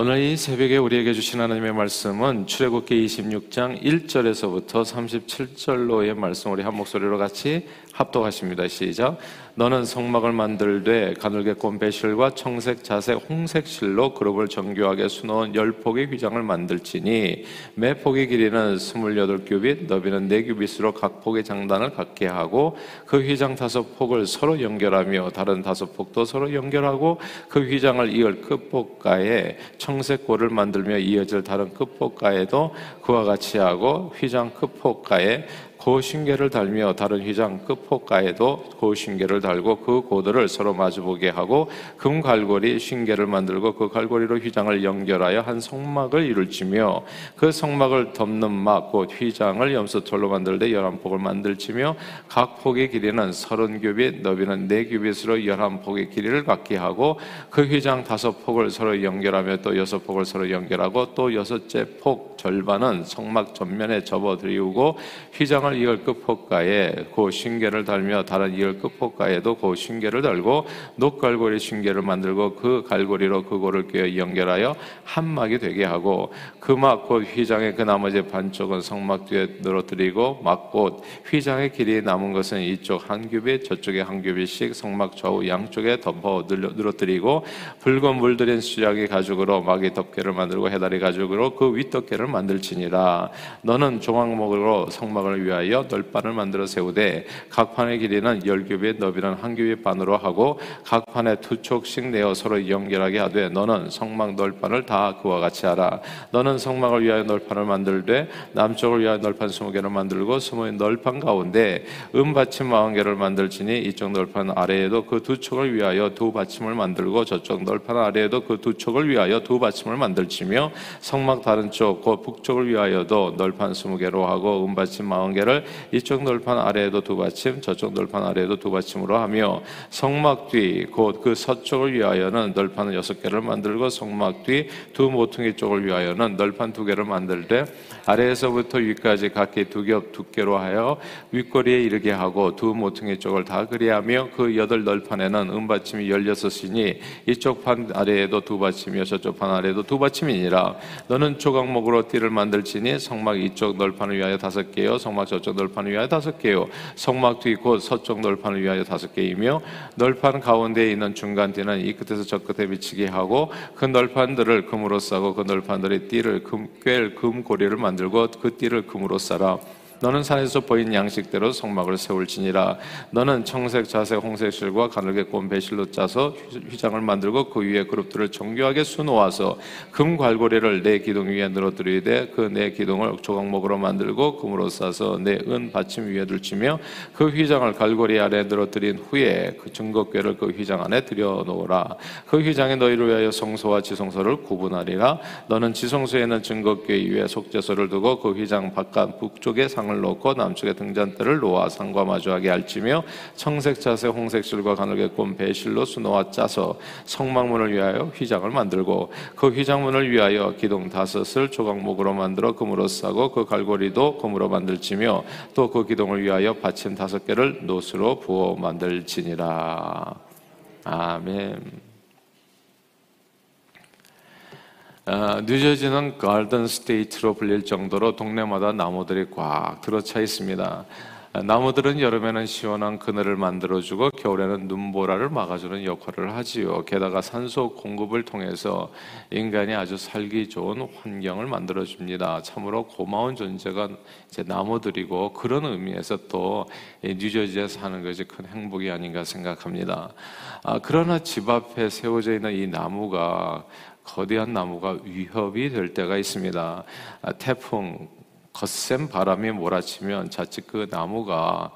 오늘 이 새벽에 우리에게 주신 하나님의 말씀은 출애굽기 26장 1절에서부터 37절로의 말씀 우리 한 목소리로 같이 합독하십니다. 시작. 너는 성막을 만들되 가늘게 꼰 배실과 청색, 자색, 홍색 실로 그룹을 정교하게 수놓은 열 폭의 휘장을 만들지니 매 폭의 길이는 스물여덟 규빗, 너비는 네 규빗으로 각 폭의 장단을 갖게 하고 그 휘장 다섯 폭을 서로 연결하며 다른 다섯 폭도 서로 연결하고 그 휘장을 이을 끝폭가에 청색 골을 만들며 이어질 다른 끝폭가에도 그와 같이 하고 휘장 끝폭가에 고신계를 달며 다른 휘장 끝폭가에도 고신계를 달고 그 고도를 서로 마주보게 하고 금 갈고리 신계를 만들고 그 갈고리로 휘장을 연결하여 한 성막을 이룰지며 그 성막을 덮는 막 곧 휘장을 염소털로 만들되 열한 폭을 만들지며 각 폭의 길이는 서른 규빗 너비는 네 규빗으로 열한 폭의 길이를 갖게 하고 그 휘장 다섯 폭을 서로 연결하며 또 여섯 폭을 서로 연결하고 또 여섯째 폭 절반은 성막 전면에 접어들이우고 휘장을 이을 끝폭가에 그 신계를 달며 다른 이을 끝폭가에도 그 신계를 달고 녹갈고리 신계를 만들고 그 갈고리로 그 고를 꿰어 연결하여 한 막이 되게 하고 그 막 곧 휘장의 그 나머지 반쪽은 성막 뒤에 늘어뜨리고 막곧 휘장의 길이 남은 것은 이쪽 한 규빗 저쪽에 한 규빗씩 성막 좌우 양쪽에 덮어 늘어뜨리고 붉은 물들인 수작이 가죽으로 막이 덮개를 만들고 해다리 가죽으로 그 윗덮개를 만들지니라. 너는 종황목으로 성막을 위하여 널판을 만들어 세우되 각 판의 길이는 열 규빗 너비는 한 규빗 반으로 하고 각 판에 두 촉씩 내어 서로 연결하게 하되 너는 성막 널판을 다 그와 같이 하라. 너는 성막을 위하여 널판을 만들되 남쪽을 위하여 널판 스무 개를 만들고 스무 널판 가운데 은 받침 마흔 개를 만들지니 이쪽 널판 아래에도 그 두 촉을 위하여 두 받침을 만들고 저쪽 널판 아래에도 그 두 촉을 위하여 두 받침을 만들지며 성막 다른 쪽 곧 북쪽을 위하여도 널판 스무 개로 하고 은 받침 마흔 개를 이쪽 널판 아래에도 두 받침 저쪽 널판 아래에도 두 받침으로 하며 성막 뒤 곧 그 서쪽을 위하여는 널판 여섯 개를 만들고 성막 뒤 두 모퉁이 쪽을 위하여는 널판 두 개를 만들되 아래에서부터 위까지 각기 두 겹 두께로 하여 윗거리에 이르게 하고 두 모퉁이 쪽을 다 그리하며 그 여덟 널판에는 은받침이 열여섯이니 이쪽 판 아래에도 두 받침이요 저쪽 판 아래에도 두 받침이니라. 너는 조각목으로 띠를 만들지니 성막 이쪽 널판을 위하여 다섯 개요 성막 저쪽 널판을 위하여 다섯 개요. 성막 뒤 곧 서쪽 널판을 위하여 다섯 개이며 널판 가운데에 있는 중간 띠는 이 끝에서 저 끝에 미치게 하고 그 널판들을 금으로 싸고 그 널판들의 띠를 금, 꿰 금고리를 만들고 그 띠를 금으로 싸라 너는 산에서 보인 양식대로 성막을 세울지니라. 너는 청색, 자색, 홍색 실과 가늘게 꼰 배실로 짜서 휘장을 만들고 그 위에 그룹들을 정교하게 수놓아서 금 갈고리를 내 기둥 위에 늘어뜨리되 그 내 기둥을 조각목으로 만들고 금으로 싸서 내 은 받침 위에 둘치며 그 휘장을 갈고리 아래 늘어뜨린 후에 그 증거궤를 그 휘장 안에 들여 놓으라. 그 휘장에 너희를 위하여 성소와 지성소를 구분하리라. 너는 지성소에는 증거궤 위에 속죄소를 두고 그 휘장 바깥 북쪽에 상 상을 놓고 남쪽에 등잔대를 놓아 상과 마주하게 할지며 청색 자색 홍색 실과 가늘게 꼰 베실로 수놓아 짜서 성막문을 위하여 휘장을 만들고 그 휘장문을 위하여 기둥 다섯을 조각목으로 만들어 금으로 싸고 그 갈고리도 금으로 만들지며 또 그 기둥을 위하여 받침 다섯 개를 놋으로 부어 만들지니라 아멘. 어, 뉴저지는 Garden State로 불릴 정도로 동네마다 나무들이 꽉 들어차 있습니다. 어, 나무들은 여름에는 시원한 그늘을 만들어주고 겨울에는 눈보라를 막아주는 역할을 하지요. 게다가 산소 공급을 통해서 인간이 아주 살기 좋은 환경을 만들어줍니다. 참으로 고마운 존재가 이제 나무들이고 그런 의미에서 또 뉴저지에 사는 것이 큰 행복이 아닌가 생각합니다. 아, 그러나 집 앞에 세워져 있는 이 나무가 거대한 나무가 위협이 될 때가 있습니다. 아, 태풍, 거센 바람이 몰아치면 자칫 그 나무가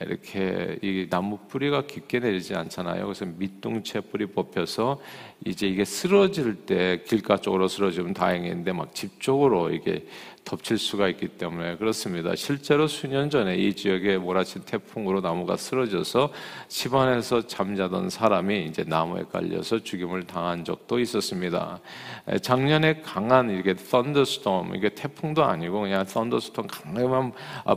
이렇게 이 나무 뿌리가 깊게 내리지 않잖아요. 그래서 밑둥채 뿌리 뽑혀서 이제 이게 쓰러질 때 길가 쪽으로 쓰러지면 다행인데 막 집 쪽으로 이게 덮칠 수가 있기 때문에 그렇습니다. 실제로 수년 전에 이 지역에 몰아친 태풍으로 나무가 쓰러져서 집안에서 잠자던 사람이 이제 나무에 깔려서 죽임을 당한 적도 있었습니다. 작년에 강한 이게 썬더스톰 이게 태풍도 아니고 그냥 썬더스톰 강하게만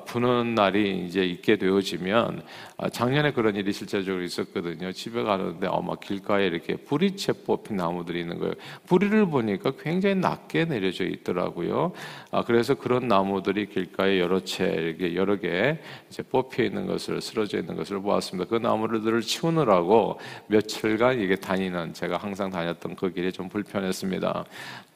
부는 날이 이제 있게 되어지면 아, 작년에 그런 일이 실제적으로 있었거든요. 집에 가는데 아마 길가에 이렇게 뿌리채 뽑힌 나무들이 있는 거예요. 뿌리를 보니까 굉장히 낮게 내려져 있더라고요. 아, 그래 서 그런 나무들이 길가에 여러 채 이렇게 여러 개 이제 뽑혀 있는 것을 쓰러져 있는 것을 보았습니다. 그 나무들을 치우느라고 며칠간 이게 다니는 제가 항상 다녔던 그 길이 좀 불편했습니다.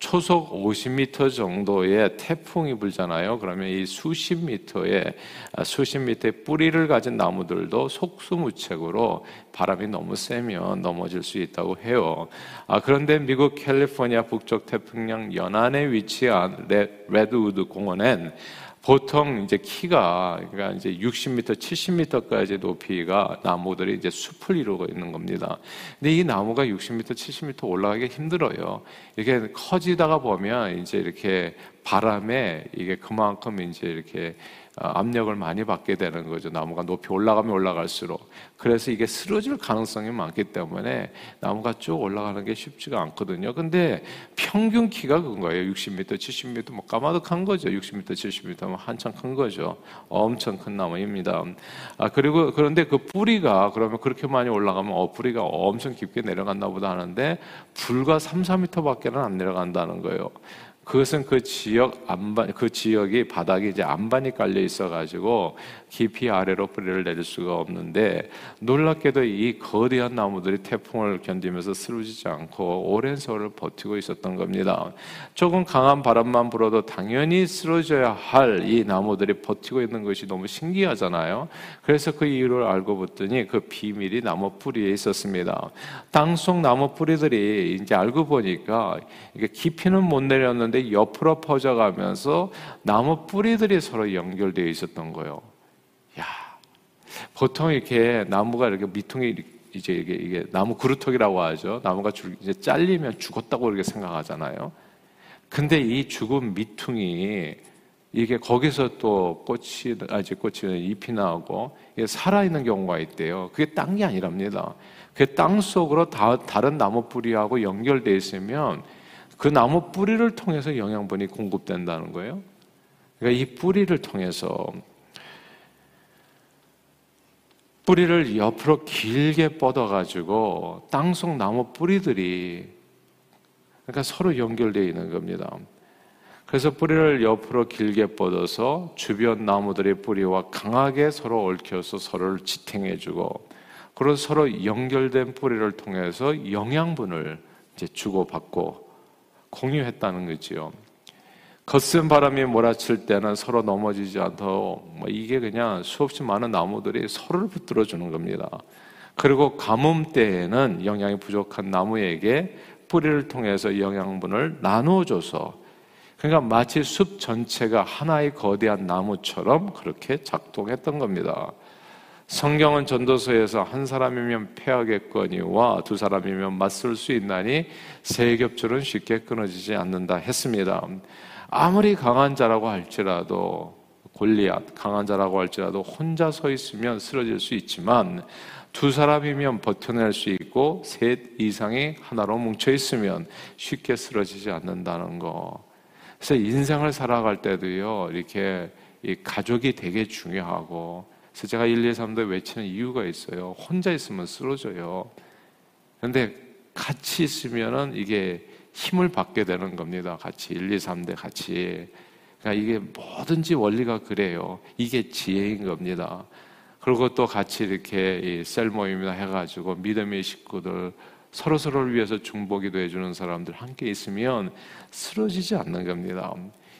초속 50m 정도의 태풍이 불잖아요. 그러면 이 수십 미터의 아, 수십 미터의 뿌리를 가진 나무들도 속수무책으로 바람이 너무 세면 넘어질 수 있다고 해요. 아, 그런데 미국 캘리포니아 북쪽 태평양 연안에 위치한 레드우드 공원엔 보통 이제 키가 그러니까 이제 60m, 70m까지 높이가 나무들이 이제 숲을 이루고 있는 겁니다. 근데 이 나무가 60m, 70m 올라가기 힘들어요. 이게 커지다가 보면 이제 이렇게 바람에 이게 그만큼 이제 이렇게 어, 압력을 많이 받게 되는 거죠. 나무가 높이 올라가면 올라갈수록. 그래서 이게 쓰러질 가능성이 많기 때문에 나무가 쭉 올라가는 게 쉽지가 않거든요. 근데 평균 키가 그건 거예요. 60m, 70m, 뭐 까마득한 거죠. 60m, 70m면 한참 큰 거죠. 엄청 큰 나무입니다. 아, 그리고 그런데 그 뿌리가 그러면 그렇게 많이 올라가면 어, 뿌리가 엄청 깊게 내려갔나 보다 하는데 불과 3, 4m밖에는 안 내려간다는 거예요. 그것은 그 지역 안반 그 지역이 바닥에 이제 안반이 깔려 있어 가지고 깊이 아래로 뿌리를 내릴 수가 없는데 놀랍게도 이 거대한 나무들이 태풍을 견디면서 쓰러지지 않고 오랜 세월을 버티고 있었던 겁니다. 조금 강한 바람만 불어도 당연히 쓰러져야 할 이 나무들이 버티고 있는 것이 너무 신기하잖아요. 그래서 그 이유를 알고 봤더니 그 비밀이 나무 뿌리에 있었습니다. 땅속 나무 뿌리들이 이제 알고 보니까 깊이는 못 내렸는데 옆으로 퍼져가면서 나무 뿌리들이 서로 연결되어 있었던 거예요. 야, 보통 이렇게 나무가 이렇게 밑통이 이제 이게, 이게 나무 그루터기라고 하죠. 나무가 줄, 이제 잘리면 죽었다고 이렇게 생각하잖아요. 근데 이 죽은 밑퉁이 이게 거기서 또 꽃이 아직 꽃이 잎이 나오고 살아 있는 경우가 있대요. 그게 딴게 아니랍니다. 그 땅 속으로 다, 다른 나무 뿌리하고 연결돼 있으면 그 나무 뿌리를 통해서 영양분이 공급된다는 거예요. 그러니까 이 뿌리를 통해서 뿌리를 옆으로 길게 뻗어가지고 땅속 나무 뿌리들이 그러니까 서로 연결되어 있는 겁니다. 그래서 뿌리를 옆으로 길게 뻗어서 주변 나무들의 뿌리와 강하게 서로 얽혀서 서로를 지탱해주고 그리고 서로 연결된 뿌리를 통해서 영양분을 이제 주고받고 공유했다는 거지요. 거센 바람이 몰아칠 때는 서로 넘어지지 않도록 뭐 이게 그냥 수없이 많은 나무들이 서로를 붙들어 주는 겁니다. 그리고 가뭄 때에는 영양이 부족한 나무에게 뿌리를 통해서 영양분을 나누어 줘서 그러니까 마치 숲 전체가 하나의 거대한 나무처럼 그렇게 작동했던 겁니다. 성경은 전도서에서 한 사람이면 패하겠거니와 두 사람이면 맞설 수 있나니 세 겹줄은 쉽게 끊어지지 않는다 했습니다. 아무리 강한 자라고 할지라도 골리앗 강한 자라고 할지라도 혼자 서 있으면 쓰러질 수 있지만 두 사람이면 버텨낼 수 있고 셋 이상이 하나로 뭉쳐 있으면 쉽게 쓰러지지 않는다는 거. 그래서 인생을 살아갈 때도요 이렇게 이 가족이 되게 중요하고 그래서 제가 1, 2, 3도 외치는 이유가 있어요. 혼자 있으면 쓰러져요. 그런데 같이 있으면은 이게 힘을 받게 되는 겁니다. 같이 1, 2, 3대 같이. 그러니까 이게 뭐든지 원리가 그래요. 이게 지혜인 겁니다. 그리고 또 같이 이렇게 셀 모임이나 해가지고 믿음의 식구들 서로 서로를 위해서 중보기도 해주는 사람들 함께 있으면 쓰러지지 않는 겁니다.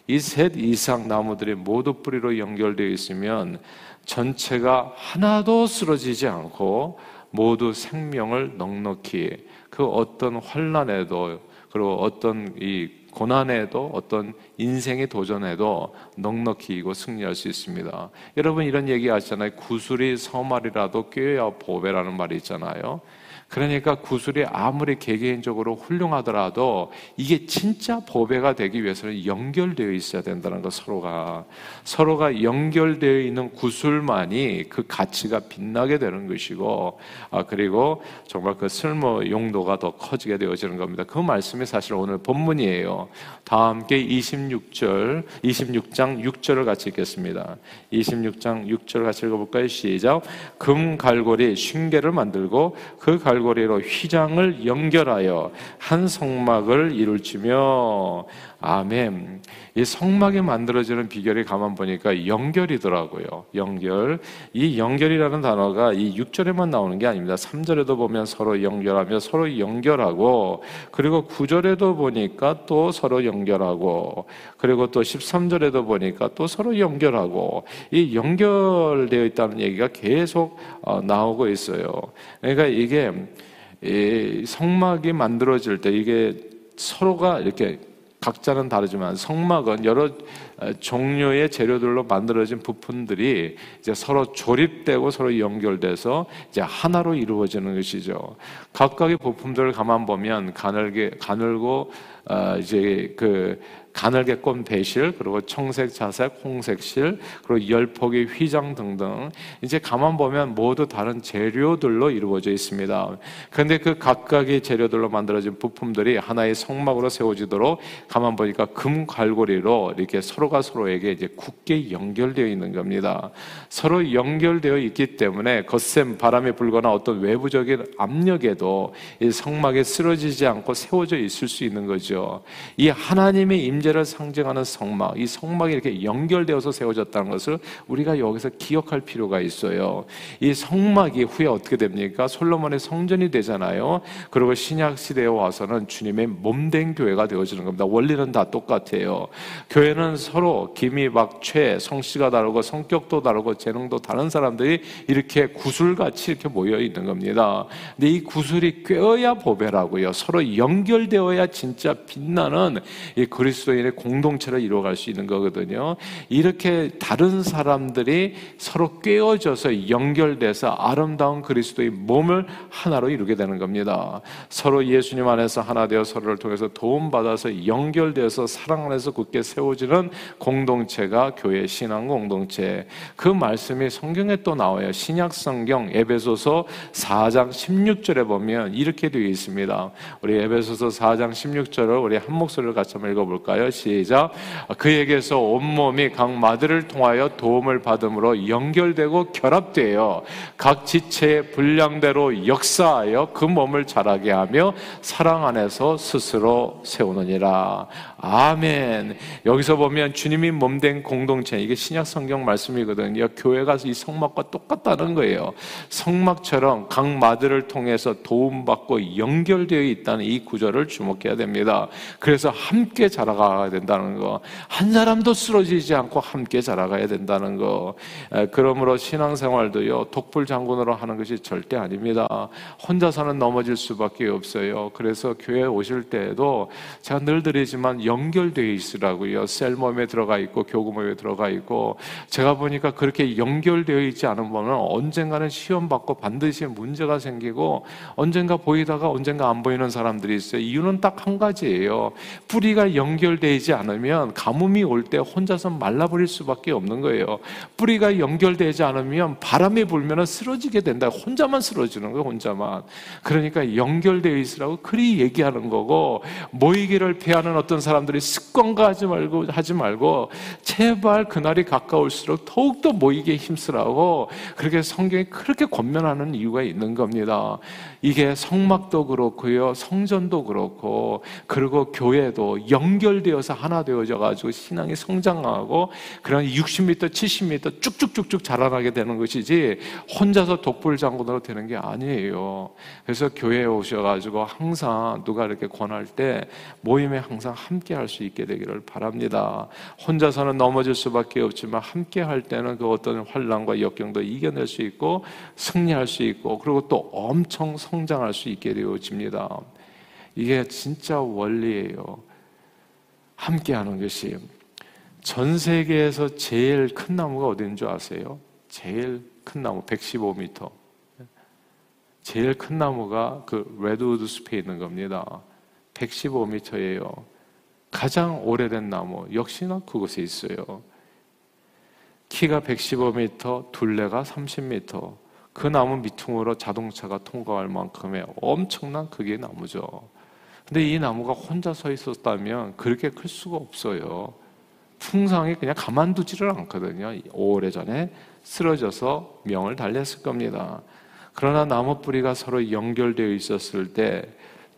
이 셋 이상 나무들이 모두 뿌리로 연결되어 있으면 전체가 하나도 쓰러지지 않고 모두 생명을 넉넉히 그 어떤 환란에도 그리고 어떤 이 고난에도 어떤 인생의 도전에도 넉넉히 이고 승리할 수 있습니다. 여러분 이런 얘기 하시잖아요. 구슬이 서말이라도 꿰야 보배라는 말이 있잖아요. 그러니까 구슬이 아무리 개개인적으로 훌륭하더라도 이게 진짜 보배가 되기 위해서는 연결되어 있어야 된다는 거 서로가 서로가 연결되어 있는 구슬만이 그 가치가 빛나게 되는 것이고 아 그리고 정말 그 쓸모 용도가 더 커지게 되어지는 겁니다. 그 말씀이 사실 오늘 본문이에요. 다 함께 26절 26장 6절을 같이 읽겠습니다. 26장 6절 같이 읽어볼까요? 시작. 금 갈고리 쉰개를 만들고 그 갈고리 로 휘장을 연결하여 한 성막을 이룰지며 아멘. 이 성막이 만들어지는 비결이 가만 보니까 연결이더라고요. 연결. 이 연결이라는 단어가 이 6절에만 나오는 게 아닙니다. 3절에도 보면 서로 연결하며 서로 연결하고 그리고 9절에도 보니까 또 서로 연결하고 그리고 또 13절에도 보니까 또 서로 연결하고 이 연결되어 있다는 얘기가 계속 어, 나오고 있어요. 그러니까 이게 성막이 만들어질 때 이게 서로가 이렇게 각자는 다르지만 성막은 여러 어, 종류의 재료들로 만들어진 부품들이 이제 서로 조립되고 서로 연결돼서 이제 하나로 이루어지는 것이죠. 각각의 부품들을 가만 보면 가늘게 가늘고 어, 이제 그 가늘게 꼰 배실, 그리고 청색, 자색, 홍색 실, 그리고 열폭의 휘장 등등 이제 가만 보면 모두 다른 재료들로 이루어져 있습니다. 그런데 그 각각의 재료들로 만들어진 부품들이 하나의 성막으로 세워지도록 가만 보니까 금 갈고리로 이렇게 서로 가 서로에게 이제 굳게 연결되어 있는 겁니다. 서로 연결되어 있기 때문에 거센 바람이 불거나 어떤 외부적인 압력에도 이 성막에 쓰러지지 않고 세워져 있을 수 있는 거죠. 이 하나님의 임 임재를 상징하는 성막, 이 성막이 이렇게 연결되어서 세워졌다는 것을 우리가 여기서 기억할 필요가 있어요. 이 성막이 후에 어떻게 됩니까? 솔로몬의 성전이 되잖아요. 그리고 신약 시대에 와서는 주님의 몸된 교회가 되어지는 겁니다. 원리는 다 똑같아요. 교회는 서로 기미, 막최, 성씨가 다르고 성격도 다르고 재능도 다른 사람들이 이렇게 구슬같이 이렇게 모여 있는 겁니다. 근데 이 구슬이 꿰어야 보배라고요. 서로 연결되어야 진짜 빛나는 이 그리스도 그리스도인의 공동체를 이루어갈 수 있는 거거든요. 이렇게 다른 사람들이 서로 꿰어져서 연결돼서 아름다운 그리스도의 몸을 하나로 이루게 되는 겁니다. 서로 예수님 안에서 하나 되어 서로를 통해서 도움받아서 연결되어서 사랑 안에서 굳게 세워지는 공동체가 교회 신앙 공동체. 그 말씀이 성경에 또 나와요. 신약 성경 에베소서 4장 16절에 보면 이렇게 되어 있습니다. 우리 에베소서 4장 16절을 우리 한 목소리를 같이 한번 읽어 볼까요? 볼까요? 시작. 그에게서 온몸이 각 마들을 통하여 도움을 받음으로 연결되고 결합되어 각 지체의 분량대로 역사하여 그 몸을 자라게 하며 사랑 안에서 스스로 세우느니라. 아멘. 여기서 보면 주님이 몸된 공동체, 이게 신약 성경 말씀이거든요. 교회가 이 성막과 똑같다는 거예요. 성막처럼 각 마들을 통해서 도움받고 연결되어 있다는 이 구절을 주목해야 됩니다. 그래서 함께 자라가야 된다는 거. 한 사람도 쓰러지지 않고 함께 자라가야 된다는 거. 그러므로 신앙생활도요, 독불 장군으로 하는 것이 절대 아닙니다. 혼자서는 넘어질 수밖에 없어요. 그래서 교회 오실 때에도 제가 늘 드리지만 연결되어 있으라고요. 셀몸에 들어가 있고 교구모에 들어가 있고 제가 보니까 그렇게 연결되어 있지 않으면 언젠가는 시험 받고 반드시 문제가 생기고 언젠가 보이다가 언젠가 안 보이는 사람들이 있어요. 이유는 딱 한 가지예요. 뿌리가 연결되지 않으면 가뭄이 올 때 혼자서 말라버릴 수밖에 없는 거예요. 뿌리가 연결되지 않으면 바람이 불면 쓰러지게 된다. 혼자만 쓰러지는 거예요. 혼자만. 그러니까 연결되어 있으라고 그리 얘기하는 거고 모이기를 피하는 어떤 사람 사람들이 습관과 하지 말고 하지 말고 제발 그날이 가까울수록 더욱더 모이게 힘쓰라고 그렇게 성경이 그렇게 권면하는 이유가 있는 겁니다. 이게 성막도 그렇고요. 성전도 그렇고 그리고 교회도 연결되어서 하나 되어져 가지고 신앙이 성장하고 그런 60m, 70m 쭉쭉쭉쭉 자라나게 되는 것이지 혼자서 독불 장군으로 되는 게 아니에요. 그래서 교회에 오셔 가지고 항상 누가 이렇게 권할 때 모임에 항상 함께 할 수 있게 되기를 바랍니다. 혼자서는 넘어질 수밖에 없지만 함께 할 때는 그 어떤 환란과 역경도 이겨낼 수 있고 승리할 수 있고 그리고 또 엄청 성장할 수 있게 되어집니다. 이게 진짜 원리예요. 함께 하는 것이. 전 세계에서 제일 큰 나무가 어디인 줄 아세요? 제일 큰 나무, 115m. 제일 큰 나무가 그 레드우드 숲에 있는 겁니다. 115m예요. 가장 오래된 나무 역시나 그곳에 있어요. 키가 115m, 둘레가 30m. 그 나무 밑둥으로 자동차가 통과할 만큼의 엄청난 크기의 나무죠. 근데 이 나무가 혼자 서 있었다면 그렇게 클 수가 없어요. 풍상이 그냥 가만두지를 않거든요. 오래전에 쓰러져서 명을 달랬을 겁니다. 그러나 나무 뿌리가 서로 연결되어 있었을 때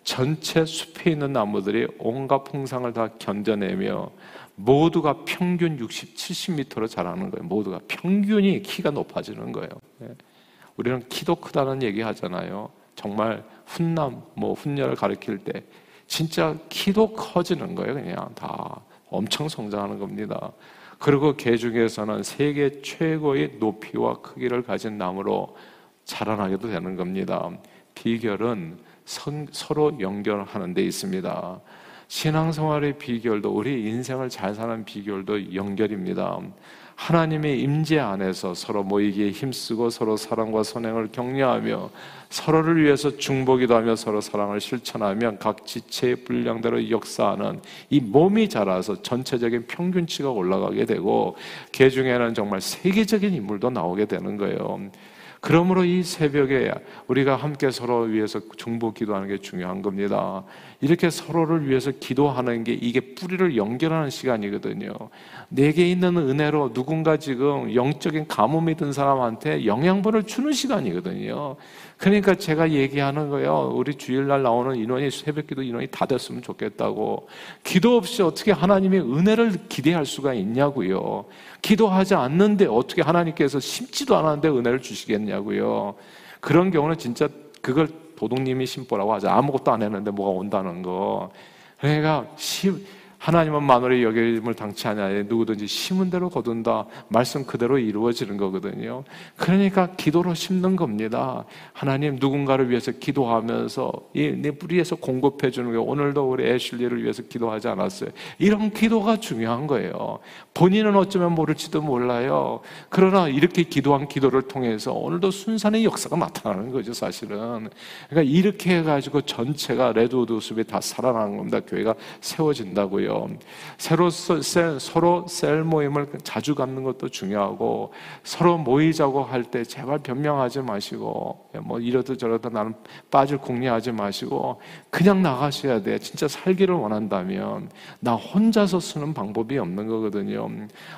전체 숲에 있는 나무들이 온갖 풍상을 다 견뎌내며 모두가 평균 60, 70m로 자라는 거예요. 모두가 평균이 키가 높아지는 거예요. 예. 우리는 키도 크다는 얘기 하잖아요. 정말 훈남, 뭐 훈녀를 가리킬 때 진짜 키도 커지는 거예요. 그냥 다 엄청 성장하는 겁니다. 그리고 개 중에서는 세계 최고의 높이와 크기를 가진 나무로 자라나게도 되는 겁니다. 비결은 선, 서로 연결하는 데 있습니다. 신앙생활의 비결도 우리 인생을 잘 사는 비결도 연결입니다. 하나님의 임재 안에서 서로 모이기에 힘쓰고 서로 사랑과 선행을 격려하며 서로를 위해서 중보기도 하며 서로 사랑을 실천하며 각 지체의 분량대로 역사하는 이 몸이 자라서 전체적인 평균치가 올라가게 되고 개 중에는 정말 세계적인 인물도 나오게 되는 거예요. 그러므로 이 새벽에 우리가 함께 서로 위해서 중보 기도하는 게 중요한 겁니다. 이렇게 서로를 위해서 기도하는 게 이게 뿌리를 연결하는 시간이거든요. 내게 있는 은혜로 누군가 지금 영적인 가뭄이 든 사람한테 영양분을 주는 시간이거든요. 그러니까 제가 얘기하는 거예요. 우리 주일날 나오는 인원이 새벽 기도 인원이 다 됐으면 좋겠다고. 기도 없이 어떻게 하나님의 은혜를 기대할 수가 있냐고요. 기도하지 않는데 어떻게 하나님께서 심지도 않았는데 은혜를 주시겠냐 고요. 그런 경우는 진짜 그걸 도둑님이 심보라고 하죠. 아무것도 안 했는데 뭐가 온다는 거. 그러니까 하나님은 마누의 여김을 당치 않아야 누구든지 심은 대로 거둔다. 말씀 그대로 이루어지는 거거든요. 그러니까 기도로 심는 겁니다. 하나님 누군가를 위해서 기도하면서 내 뿌리에서 공급해 주는 거예요. 오늘도 우리 애슐리를 위해서 기도하지 않았어요. 이런 기도가 중요한 거예요. 본인은 어쩌면 모를지도 몰라요. 그러나 이렇게 기도한 기도를 통해서 오늘도 순산의 역사가 나타나는 거죠, 사실은. 그러니까 이렇게 해가지고 전체가 레드우드 숲이 다 살아나는 겁니다. 교회가 세워진다고요. 거예요. 새로 cell, 서로 cell 모임을 자주 갖는 것도 중요하고 서로 모이자고 할 때 제발 변명하지 마시고 뭐 이러다 저러다 나는 빠질 궁리하지 마시고 그냥 나가셔야 돼. 진짜 살기를 원한다면 나 혼자서 쓰는 방법이 없는 거거든요.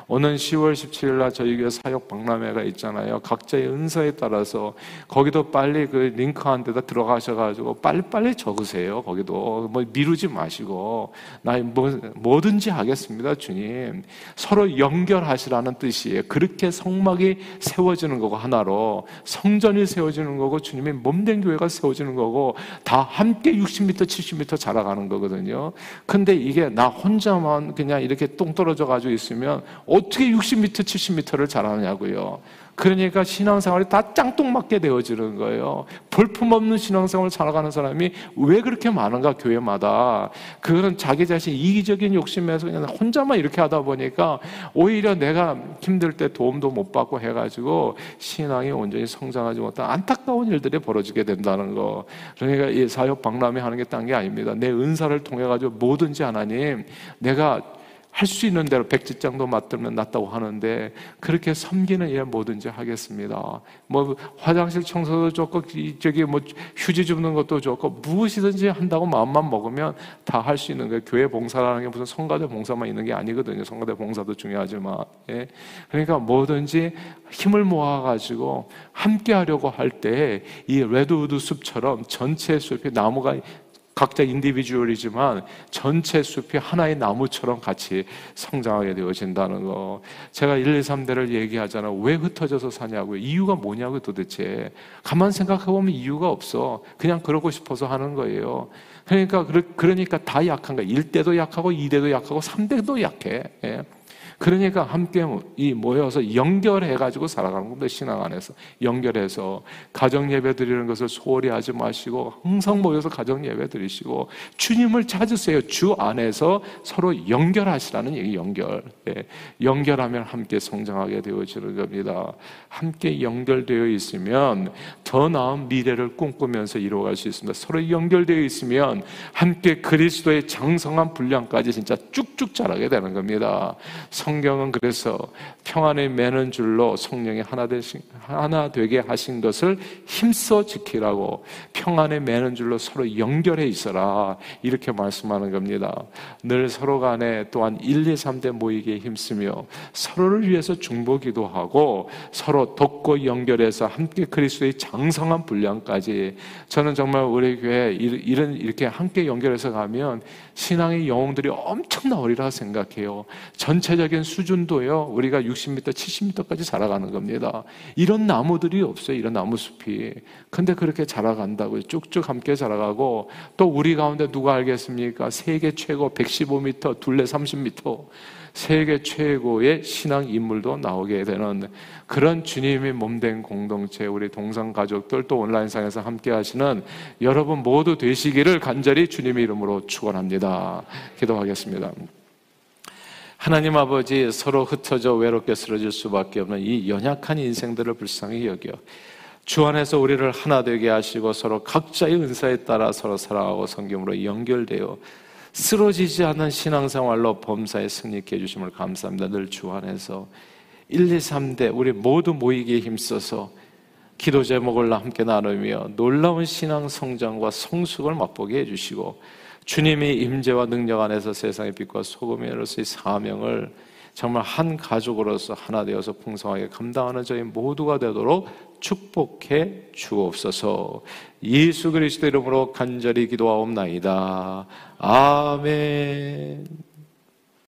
오는 10월 17일 날 저희 교회 사역 박람회가 있잖아요. 각자의 은사에 따라서 거기도 빨리 그 링크 한 데다 들어가셔가지고 빨리빨리 적으세요. 거기도 뭐 미루지 마시고 나 뭐 뭐든지 하겠습니다, 주님. 서로 연결하시라는 뜻이에요. 그렇게 성막이 세워지는 거고, 하나로. 성전이 세워지는 거고, 주님의 몸된 교회가 세워지는 거고, 다 함께 60m, 70m 자라가는 거거든요. 근데 이게 나 혼자만 그냥 이렇게 똥 떨어져 가지고 있으면 어떻게 60m, 70m를 자라냐고요. 그러니까 신앙생활이 다 짱똥맞게 되어지는 거예요. 볼품없는 신앙생활을 살아가는 사람이 왜 그렇게 많은가, 교회마다. 그거는 자기 자신 이기적인 욕심에서 그냥 혼자만 이렇게 하다 보니까 오히려 내가 힘들 때 도움도 못 받고 해가지고 신앙이 온전히 성장하지 못한 안타까운 일들이 벌어지게 된다는 거. 그러니까 이 사역 박람회 하는 게 딴 게 아닙니다. 내 은사를 통해 가지고 뭐든지 하나님, 내가 할 수 있는 대로 백지장도 맡들면 낫다고 하는데 그렇게 섬기는 일 뭐든지 하겠습니다. 뭐 화장실 청소도 좋고 저기 뭐 휴지 줍는 것도 좋고 무엇이든지 한다고 마음만 먹으면 다 할 수 있는 거예요. 교회 봉사라는 게 무슨 성가대 봉사만 있는 게 아니거든요. 성가대 봉사도 중요하지만 예. 그러니까 뭐든지 힘을 모아 가지고 함께 하려고 할 때 이 레드우드 숲처럼 전체 숲이 나무가 각자 individual이지만 전체 숲이 하나의 나무처럼 같이 성장하게 되어진다는 거. 제가 1, 2, 3대를 얘기하잖아. 왜 흩어져서 사냐고요. 이유가 뭐냐고 도대체. 가만 생각해보면 이유가 없어. 그냥 그러고 싶어서 하는 거예요. 그러니까, 그러니까 다 약한 거야. 1대도 약하고 2대도 약하고 3대도 약해. 예. 그러니까 함께 이 모여서 연결해가지고 살아가는 겁니다. 신앙 안에서. 연결해서. 가정 예배 드리는 것을 소홀히 하지 마시고, 항상 모여서 가정 예배 드리시고, 주님을 찾으세요. 주 안에서 서로 연결하시라는 얘기, 연결. 예. 연결하면 함께 성장하게 되어지는 겁니다. 함께 연결되어 있으면 더 나은 미래를 꿈꾸면서 이루어갈 수 있습니다. 서로 연결되어 있으면 함께 그리스도의 장성한 분량까지 진짜 쭉쭉 자라게 되는 겁니다. 성경은 그래서 평안에 매는 줄로 성령이 하나 되신 하나 되게 하신 것을 힘써 지키라고 평안에 매는 줄로 서로 연결해 있어라 이렇게 말씀하는 겁니다. 늘 서로 간에 또한 1, 2, 3대 모이기에 힘쓰며 서로를 위해서 중보기도 하고 서로 돕고 연결해서 함께 그리스도의 장성한 분량까지 저는 정말 우리 교회 이런 이렇게 함께 연결해서 가면 신앙의 영웅들이 엄청나오리라 생각해요. 전체적인 수준도요, 우리가 60m, 70m까지 자라가는 겁니다. 이런 나무들이 없어요. 이런 나무 숲이. 근데 그렇게 자라간다고요. 쭉쭉 함께 자라가고, 또 우리 가운데 누가 알겠습니까? 세계 최고 115m, 둘레 30m. 세계 최고의 신앙 인물도 나오게 되는 그런 주님의 몸된 공동체, 우리 동상 가족들 또 온라인상에서 함께 하시는 여러분 모두 되시기를 간절히 주님의 이름으로 축원합니다. 기도하겠습니다. 하나님 아버지 서로 흩어져 외롭게 쓰러질 수밖에 없는 이 연약한 인생들을 불쌍히 여겨 주 안에서 우리를 하나 되게 하시고 서로 각자의 은사에 따라 서로 사랑하고 성경으로 연결되어 쓰러지지 않는 신앙생활로 범사에 승리케 해주심을 감사합니다. 늘 주 안에서 1, 2, 3대 우리 모두 모이기에 힘써서 기도 제목을 함께 나누며 놀라운 신앙 성장과 성숙을 맛보게 해주시고 주님이 임재와 능력 안에서 세상의 빛과 소금으로서의 사명을 정말 한 가족으로서 하나 되어서 풍성하게 감당하는 저희 모두가 되도록 축복해 주옵소서. 예수 그리스도 이름으로 간절히 기도하옵나이다. 아멘.